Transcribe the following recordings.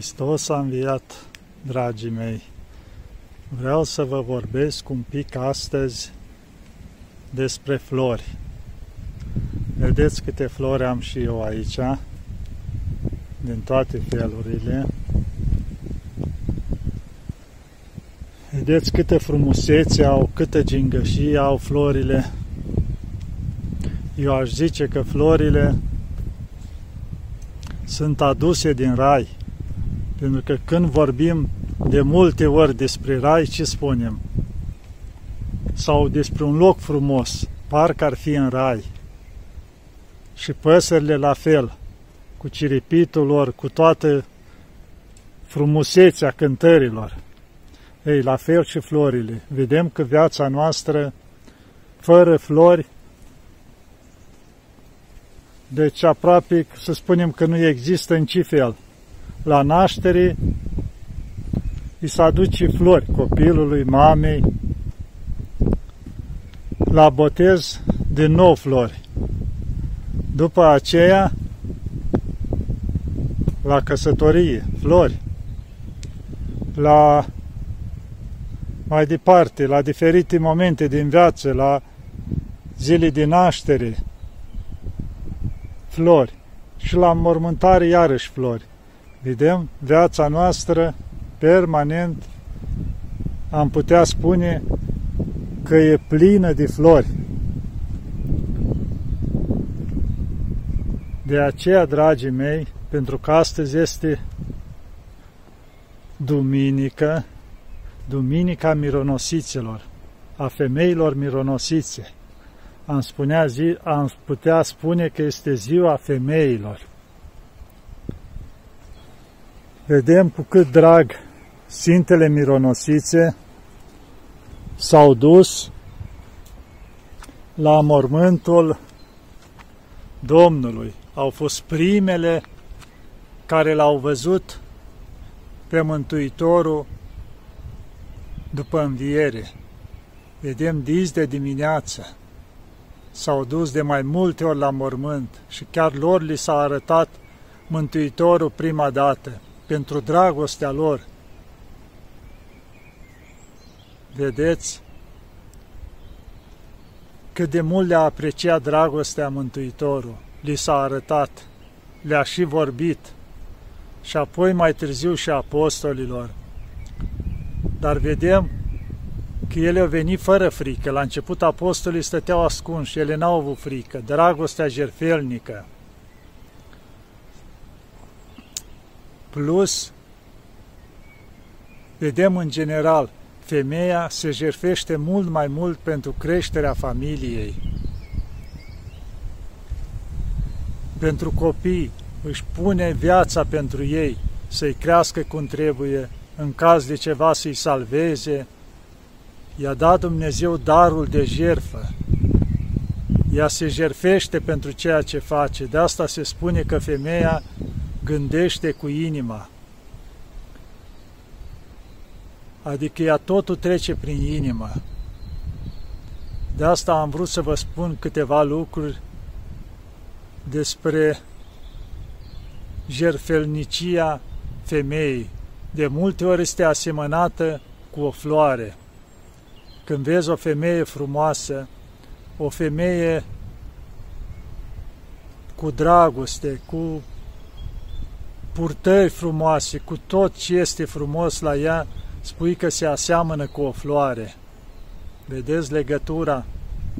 Hristos a înviat, dragii mei. Vreau să vă vorbesc un pic astăzi despre flori. Vedeți câte flori am și eu aici, din toate felurile. Vedeți câte frumusețe au, câte gingășii au florile. Eu aș zice că florile sunt aduse din rai pentru că când vorbim de multe ori despre rai, ce spunem? Sau despre un loc frumos, parcă ar fi în rai. Și păsările la fel, cu ciripitul lor, cu toată frumusețea cântărilor. Ei, la fel și florile. Vedem că viața noastră, fără flori, deci aproape să spunem că nu există în ce fel la naștere îi se aduce flori copilului, mamei, la botez din nou flori. După aceea, la căsătorie, flori. La mai departe, la diferite momente din viață, la zile de naștere, flori. Și la mormântare, iarăși flori. Vedem viața noastră permanent, am putea spune că e plină de flori. De aceea, dragii mei, pentru că astăzi este duminică, duminica mironosiților, a femeilor mironosițe. Am, spunea zi, am putea spune că este ziua femeilor vedem cu cât drag Sfintele Mironosițe s-au dus la mormântul Domnului. Au fost primele care l-au văzut pe Mântuitorul după înviere. Vedem dizi de dimineață. S-au dus de mai multe ori la mormânt și chiar lor li s-a arătat Mântuitorul prima dată pentru dragostea lor. Vedeți cât de mult le-a apreciat dragostea Mântuitorul, li s-a arătat, le-a și vorbit și apoi mai târziu și apostolilor. Dar vedem că ele au venit fără frică. La început apostolii stăteau ascunși, ele n-au avut frică, dragostea jerfelnică. Plus, vedem în general, femeia se jerfește mult mai mult pentru creșterea familiei. Pentru copii, își pune viața pentru ei, să-i crească cum trebuie, în caz de ceva să-i salveze. I-a dat Dumnezeu darul de jerfă. Ea se jerfește pentru ceea ce face. De asta se spune că femeia gândește cu inima. Adică ea totul trece prin inimă. De asta am vrut să vă spun câteva lucruri despre jerfelnicia femeii. De multe ori este asemănată cu o floare. Când vezi o femeie frumoasă, o femeie cu dragoste, cu purtări frumoase, cu tot ce este frumos la ea, spui că se aseamănă cu o floare. Vedeți legătura?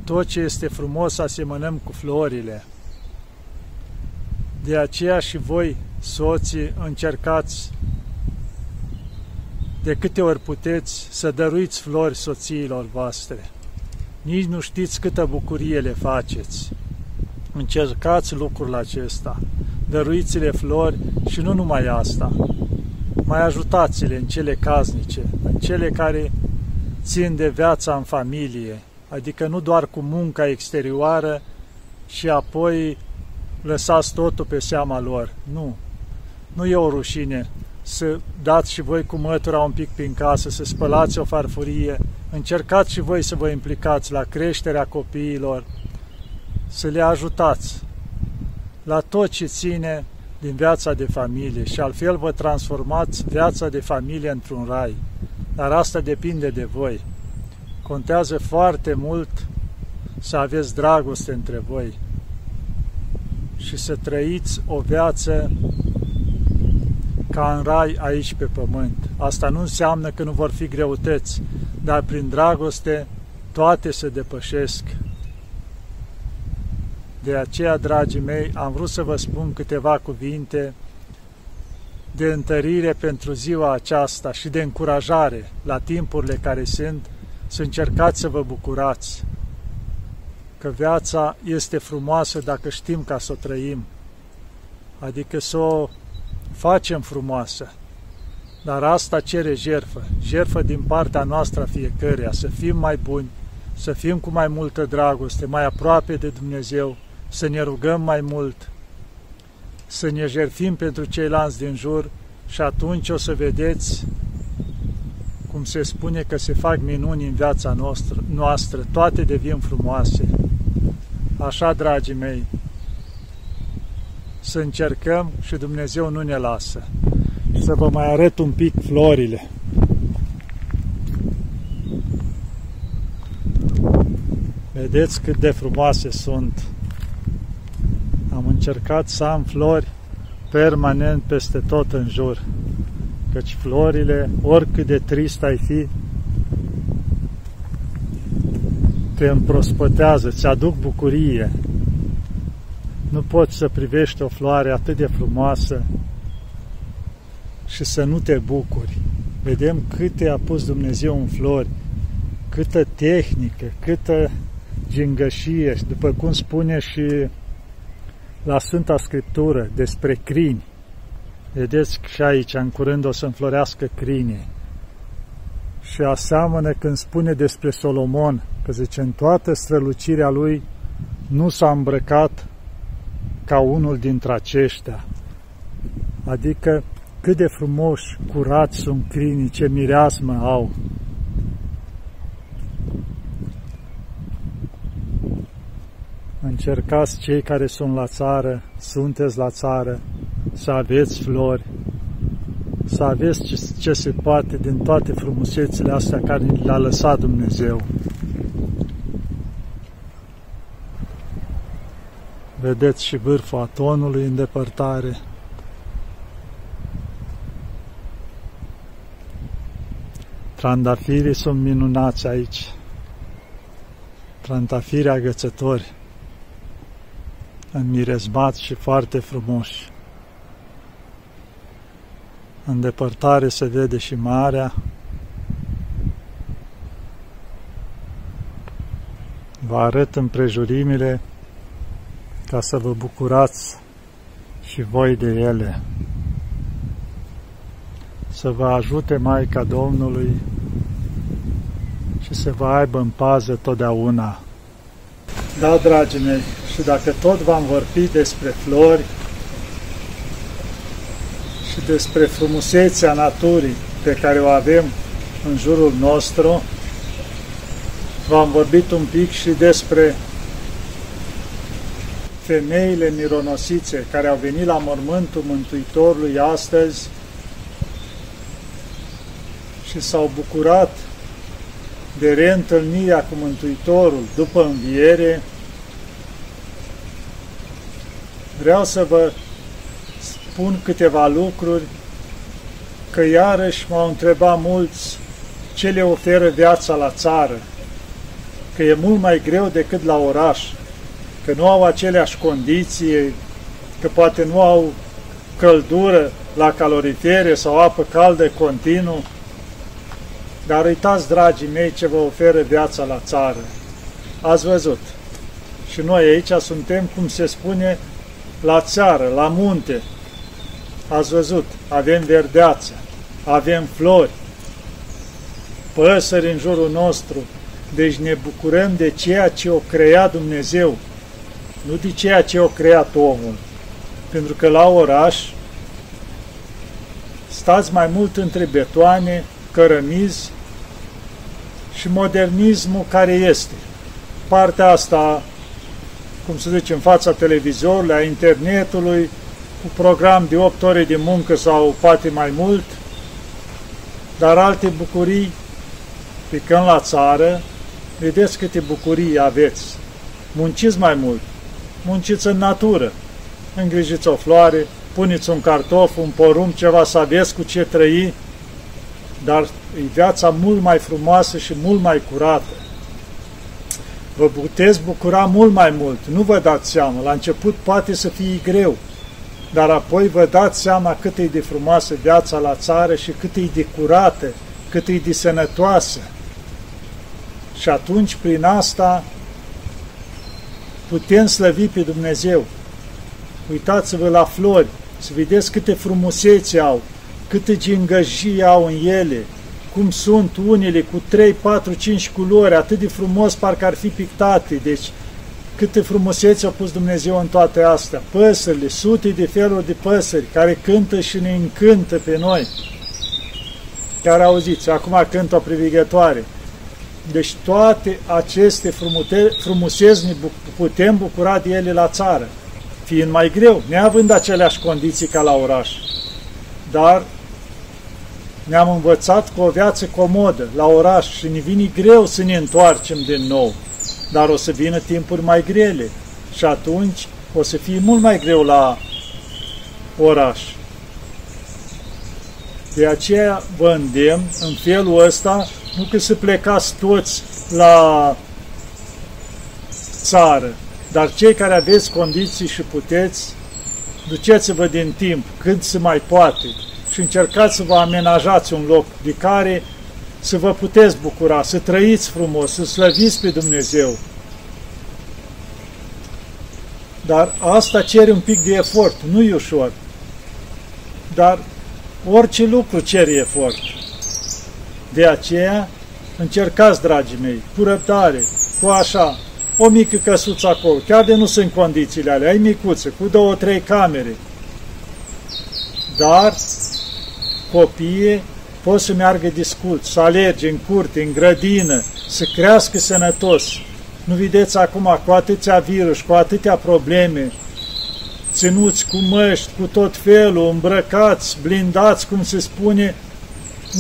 Tot ce este frumos asemănăm cu florile. De aceea și voi, soții, încercați de câte ori puteți să dăruiți flori soțiilor voastre. Nici nu știți câtă bucurie le faceți. Încercați lucrul acesta dăruiți-le flori și nu numai asta. Mai ajutați-le în cele casnice, în cele care țin de viața în familie, adică nu doar cu munca exterioară și apoi lăsați totul pe seama lor. Nu. Nu e o rușine să dați și voi cu mătura un pic prin casă, să spălați o farfurie, încercați și voi să vă implicați la creșterea copiilor, să le ajutați, la tot ce ține din viața de familie și altfel vă transformați viața de familie într-un rai. Dar asta depinde de voi. Contează foarte mult să aveți dragoste între voi și să trăiți o viață ca în rai aici pe pământ. Asta nu înseamnă că nu vor fi greutăți, dar prin dragoste toate se depășesc. De aceea, dragii mei, am vrut să vă spun câteva cuvinte de întărire pentru ziua aceasta și de încurajare la timpurile care sunt, să încercați să vă bucurați, că viața este frumoasă dacă știm ca să o trăim, adică să o facem frumoasă. Dar asta cere jerfă, jerfă din partea noastră fiecăruia, să fim mai buni, să fim cu mai multă dragoste, mai aproape de Dumnezeu, să ne rugăm mai mult, să ne jerfim pentru ceilalți din jur și atunci o să vedeți cum se spune că se fac minuni în viața noastră, noastră toate devin frumoase. Așa, dragii mei, să încercăm și Dumnezeu nu ne lasă. Să vă mai arăt un pic florile. Vedeți cât de frumoase sunt. Am încercat să am flori permanent peste tot în jur. Căci florile, oricât de trist ai fi, te împrospătează, îți aduc bucurie. Nu poți să privești o floare atât de frumoasă și să nu te bucuri. Vedem câte a pus Dumnezeu în flori, câtă tehnică, câtă gingășie, după cum spune și la Sfânta Scriptură despre crini. Vedeți și aici, în curând o să înflorească crinii. Și aseamănă când spune despre Solomon, că zice, în toată strălucirea lui nu s-a îmbrăcat ca unul dintre aceștia. Adică cât de frumoși, curați sunt crinii, ce mireasmă au. Încercați cei care sunt la țară, sunteți la țară, să aveți flori, să aveți ce, ce se poate din toate frumusețile astea care le-a lăsat Dumnezeu. Vedeți și vârful atonului în depărtare. Trandafirii sunt minunați aici. Trandafiri agățători, înmirezmați și foarte frumoși. În depărtare se vede și marea. Vă arăt împrejurimile ca să vă bucurați și voi de ele. Să vă ajute Maica Domnului și să vă aibă în pază totdeauna. Da, dragii mei, și dacă tot v-am vorbit despre flori și despre frumusețea naturii pe care o avem în jurul nostru, v-am vorbit un pic și despre femeile mironosițe care au venit la mormântul Mântuitorului astăzi și s-au bucurat de reîntâlnirea cu Mântuitorul după înviere, vreau să vă spun câteva lucruri, că iarăși m-au întrebat mulți ce le oferă viața la țară, că e mult mai greu decât la oraș că nu au aceleași condiții, că poate nu au căldură la calorifere sau apă caldă continuu. Dar uitați, dragii mei, ce vă oferă viața la țară. Ați văzut. Și noi aici suntem, cum se spune, la țară, la munte. Ați văzut, avem verdeață, avem flori, păsări în jurul nostru, deci ne bucurăm de ceea ce o crea Dumnezeu, nu de ceea ce a creat omul. Pentru că la oraș stați mai mult între betoane, cărămizi și modernismul care este. Partea asta, cum să zice, în fața televizorului, a internetului, cu program de 8 ore de muncă sau poate mai mult, dar alte bucurii, picând la țară, vedeți câte bucurii aveți. Munciți mai mult, munciți în natură, îngrijiți o floare, puneți un cartof, un porumb, ceva să aveți cu ce trăi, dar e viața mult mai frumoasă și mult mai curată. Vă puteți bucura mult mai mult, nu vă dați seama. La început poate să fie greu, dar apoi vă dați seama cât e de frumoasă viața la țară și cât e de curată, cât e de sănătoasă. Și atunci, prin asta, putem slăvi pe Dumnezeu. Uitați-vă la flori, să vedeți câte frumusețe au, câte gingăjii au în ele, cum sunt unele cu 3, 4, 5 culori, atât de frumos parcă ar fi pictate. Deci, câte frumusețe a pus Dumnezeu în toate astea. Păsările, sute de feluri de păsări care cântă și ne încântă pe noi. Chiar auziți, acum cântă o privigătoare. Deci toate aceste frumuseți ne putem bucura de ele la țară, fiind mai greu, neavând aceleași condiții ca la oraș. Dar ne-am învățat cu o viață comodă la oraș și ne vine greu să ne întoarcem din nou. Dar o să vină timpuri mai grele și atunci o să fie mult mai greu la oraș. De aceea vă îndemn în felul ăsta, nu că să plecați toți la țară, dar cei care aveți condiții și puteți, duceți-vă din timp cât se mai poate și încercați să vă amenajați un loc de care să vă puteți bucura, să trăiți frumos, să slăviți pe Dumnezeu. Dar asta cere un pic de efort, nu e ușor. Dar orice lucru cere efort. De aceea, încercați, dragii mei, cu răbdare, cu așa, o mică căsuță acolo, chiar de nu sunt condițiile alea, ai micuță, cu două, trei camere. Dar copiii pot să meargă discult, să alerge în curte, în grădină, să crească sănătos. Nu vedeți acum cu atâția virus, cu atâtea probleme, ținuți cu măști, cu tot felul, îmbrăcați, blindați, cum se spune,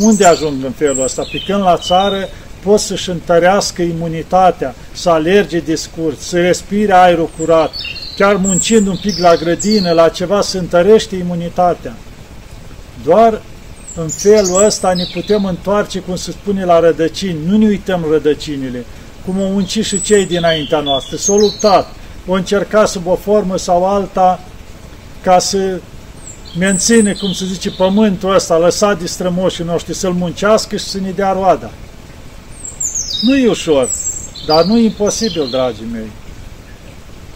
unde ajung în felul ăsta? Picând la țară, pot să-și întărească imunitatea, să alerge de scurt, să respire aerul curat, chiar muncind un pic la grădină, la ceva, să întărește imunitatea. Doar în felul ăsta ne putem întoarce, cum se spune, la rădăcini. Nu ne uităm rădăcinile, cum au muncit și cei dinaintea noastră. S-au luptat, au încercat sub o formă sau alta ca să menține, cum se zice, pământul ăsta lăsat de strămoșii noștri, să-l muncească și să ne dea roada. Nu e ușor, dar nu e imposibil, dragii mei.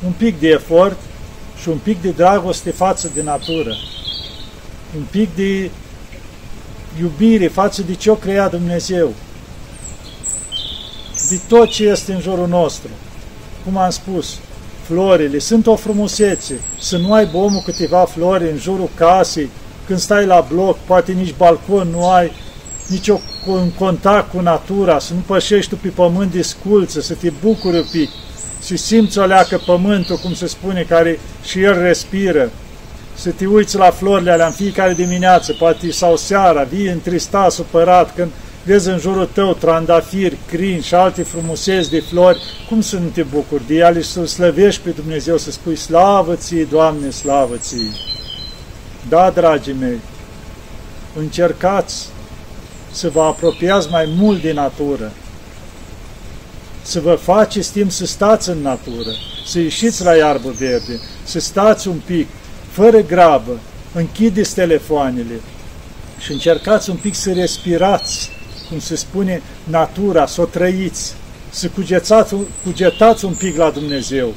Un pic de efort și un pic de dragoste față de natură. Un pic de iubire față de ce o crea Dumnezeu, de tot ce este în jurul nostru. Cum am spus, florile sunt o frumusețe, să nu ai omul câteva flori în jurul casei, când stai la bloc, poate nici balcon nu ai, nici o, un contact cu natura, să nu pășești tu pe pământ de sculță, să te bucuri un pic, să simți o leacă pământul, cum se spune, care și el respiră, să te uiți la florile alea în fiecare dimineață, poate sau seara, vii întristat, supărat, când vezi în jurul tău trandafiri, crin și alte frumuseți de flori, cum să nu te bucuri de ele și să-L slăvești pe Dumnezeu, să spui slavă ție, Doamne, slavă ție. Da, dragii mei, încercați să vă apropiați mai mult de natură, să vă faceți timp să stați în natură, să ieșiți la iarbă verde, să stați un pic, fără grabă, închideți telefoanele și încercați un pic să respirați, cum se spune, natura, să o trăiți, să cugețați, cugetați un pic la Dumnezeu,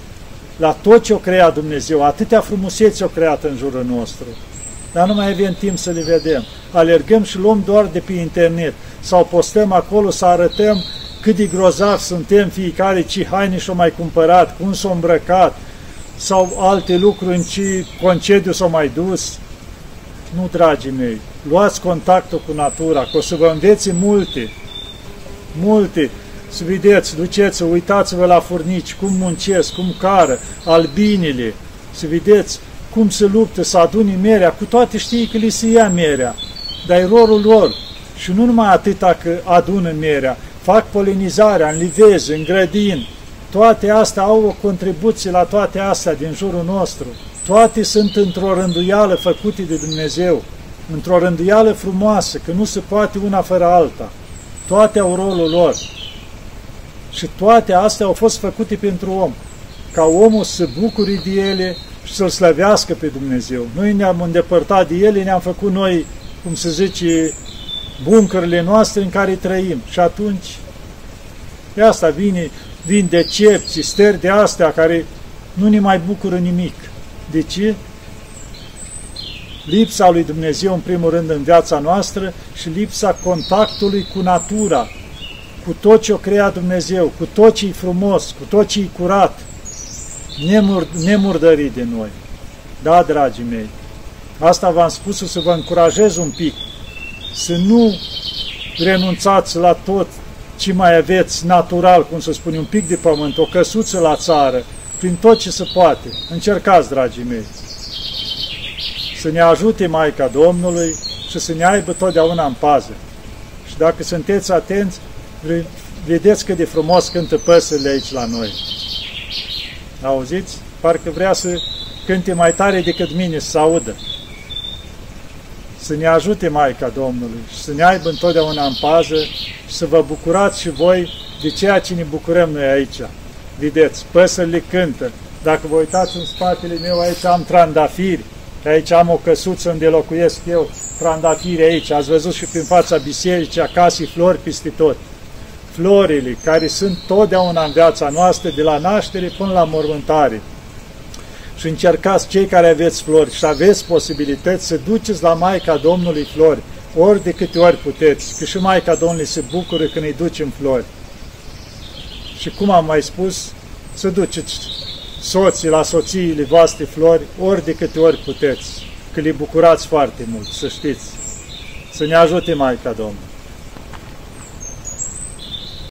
la tot ce o crea Dumnezeu, atâtea frumuseți o creat în jurul nostru. Dar nu mai avem timp să le vedem. Alergăm și luăm doar de pe internet sau postăm acolo să arătăm cât de grozav suntem fiecare, ce haine și-o mai cumpărat, cum s-o îmbrăcat, sau alte lucruri în ce concediu s-au mai dus. Nu, dragii mei, luați contactul cu natura, că o să vă înveți multe, multe. Să vedeți, duceți uitați-vă la furnici, cum muncesc, cum cară, albinile, să vedeți cum se luptă să aduni merea, cu toate știi că li se ia merea, dar e rolul lor. Și nu numai atâta că adună merea, fac polinizarea în livezi, în grădin, toate astea au o contribuție la toate astea din jurul nostru. Toate sunt într-o rânduială făcute de Dumnezeu, într-o rânduială frumoasă, că nu se poate una fără alta. Toate au rolul lor. Și toate astea au fost făcute pentru om, ca omul să bucure de ele și să-L slăvească pe Dumnezeu. Noi ne-am îndepărtat de ele, ne-am făcut noi, cum se zice, buncările noastre în care trăim. Și atunci, de asta vine, vin decepții, stări de astea care nu ne mai bucură nimic. De ce? Lipsa lui Dumnezeu, în primul rând, în viața noastră și lipsa contactului cu natura, cu tot ce o crea Dumnezeu, cu tot ce e frumos, cu tot ce e curat, nemur, nemurdărit de noi. Da, dragii mei, asta v-am spus să vă încurajez un pic, să nu renunțați la tot ce mai aveți natural, cum să spune, un pic de pământ, o căsuță la țară, prin tot ce se poate. Încercați, dragii mei, să ne ajute Maica Domnului și să ne aibă totdeauna în pază. Și dacă sunteți atenți, vedeți cât de frumos cântă păsările aici la noi. Auziți? Parcă vrea să cânte mai tare decât mine, să audă. Să ne ajute Maica Domnului și să ne aibă întotdeauna în pază și să vă bucurați și voi de ceea ce ne bucurăm noi aici. Vedeți, păsările cântă. Dacă vă uitați în spatele meu, aici am trandafiri, aici am o căsuță unde locuiesc eu, trandafiri aici. Ați văzut și prin fața bisericii, acasă flori peste tot florile care sunt totdeauna în viața noastră, de la naștere până la mormântare. Și încercați cei care aveți flori și aveți posibilități să duceți la Maica Domnului flori, ori de câte ori puteți, că și Maica Domnului se bucură când îi ducem flori. Și cum am mai spus, să duceți soții la soțiile voastre flori, ori de câte ori puteți, că le bucurați foarte mult, să știți. Să ne ajute Maica Domnului.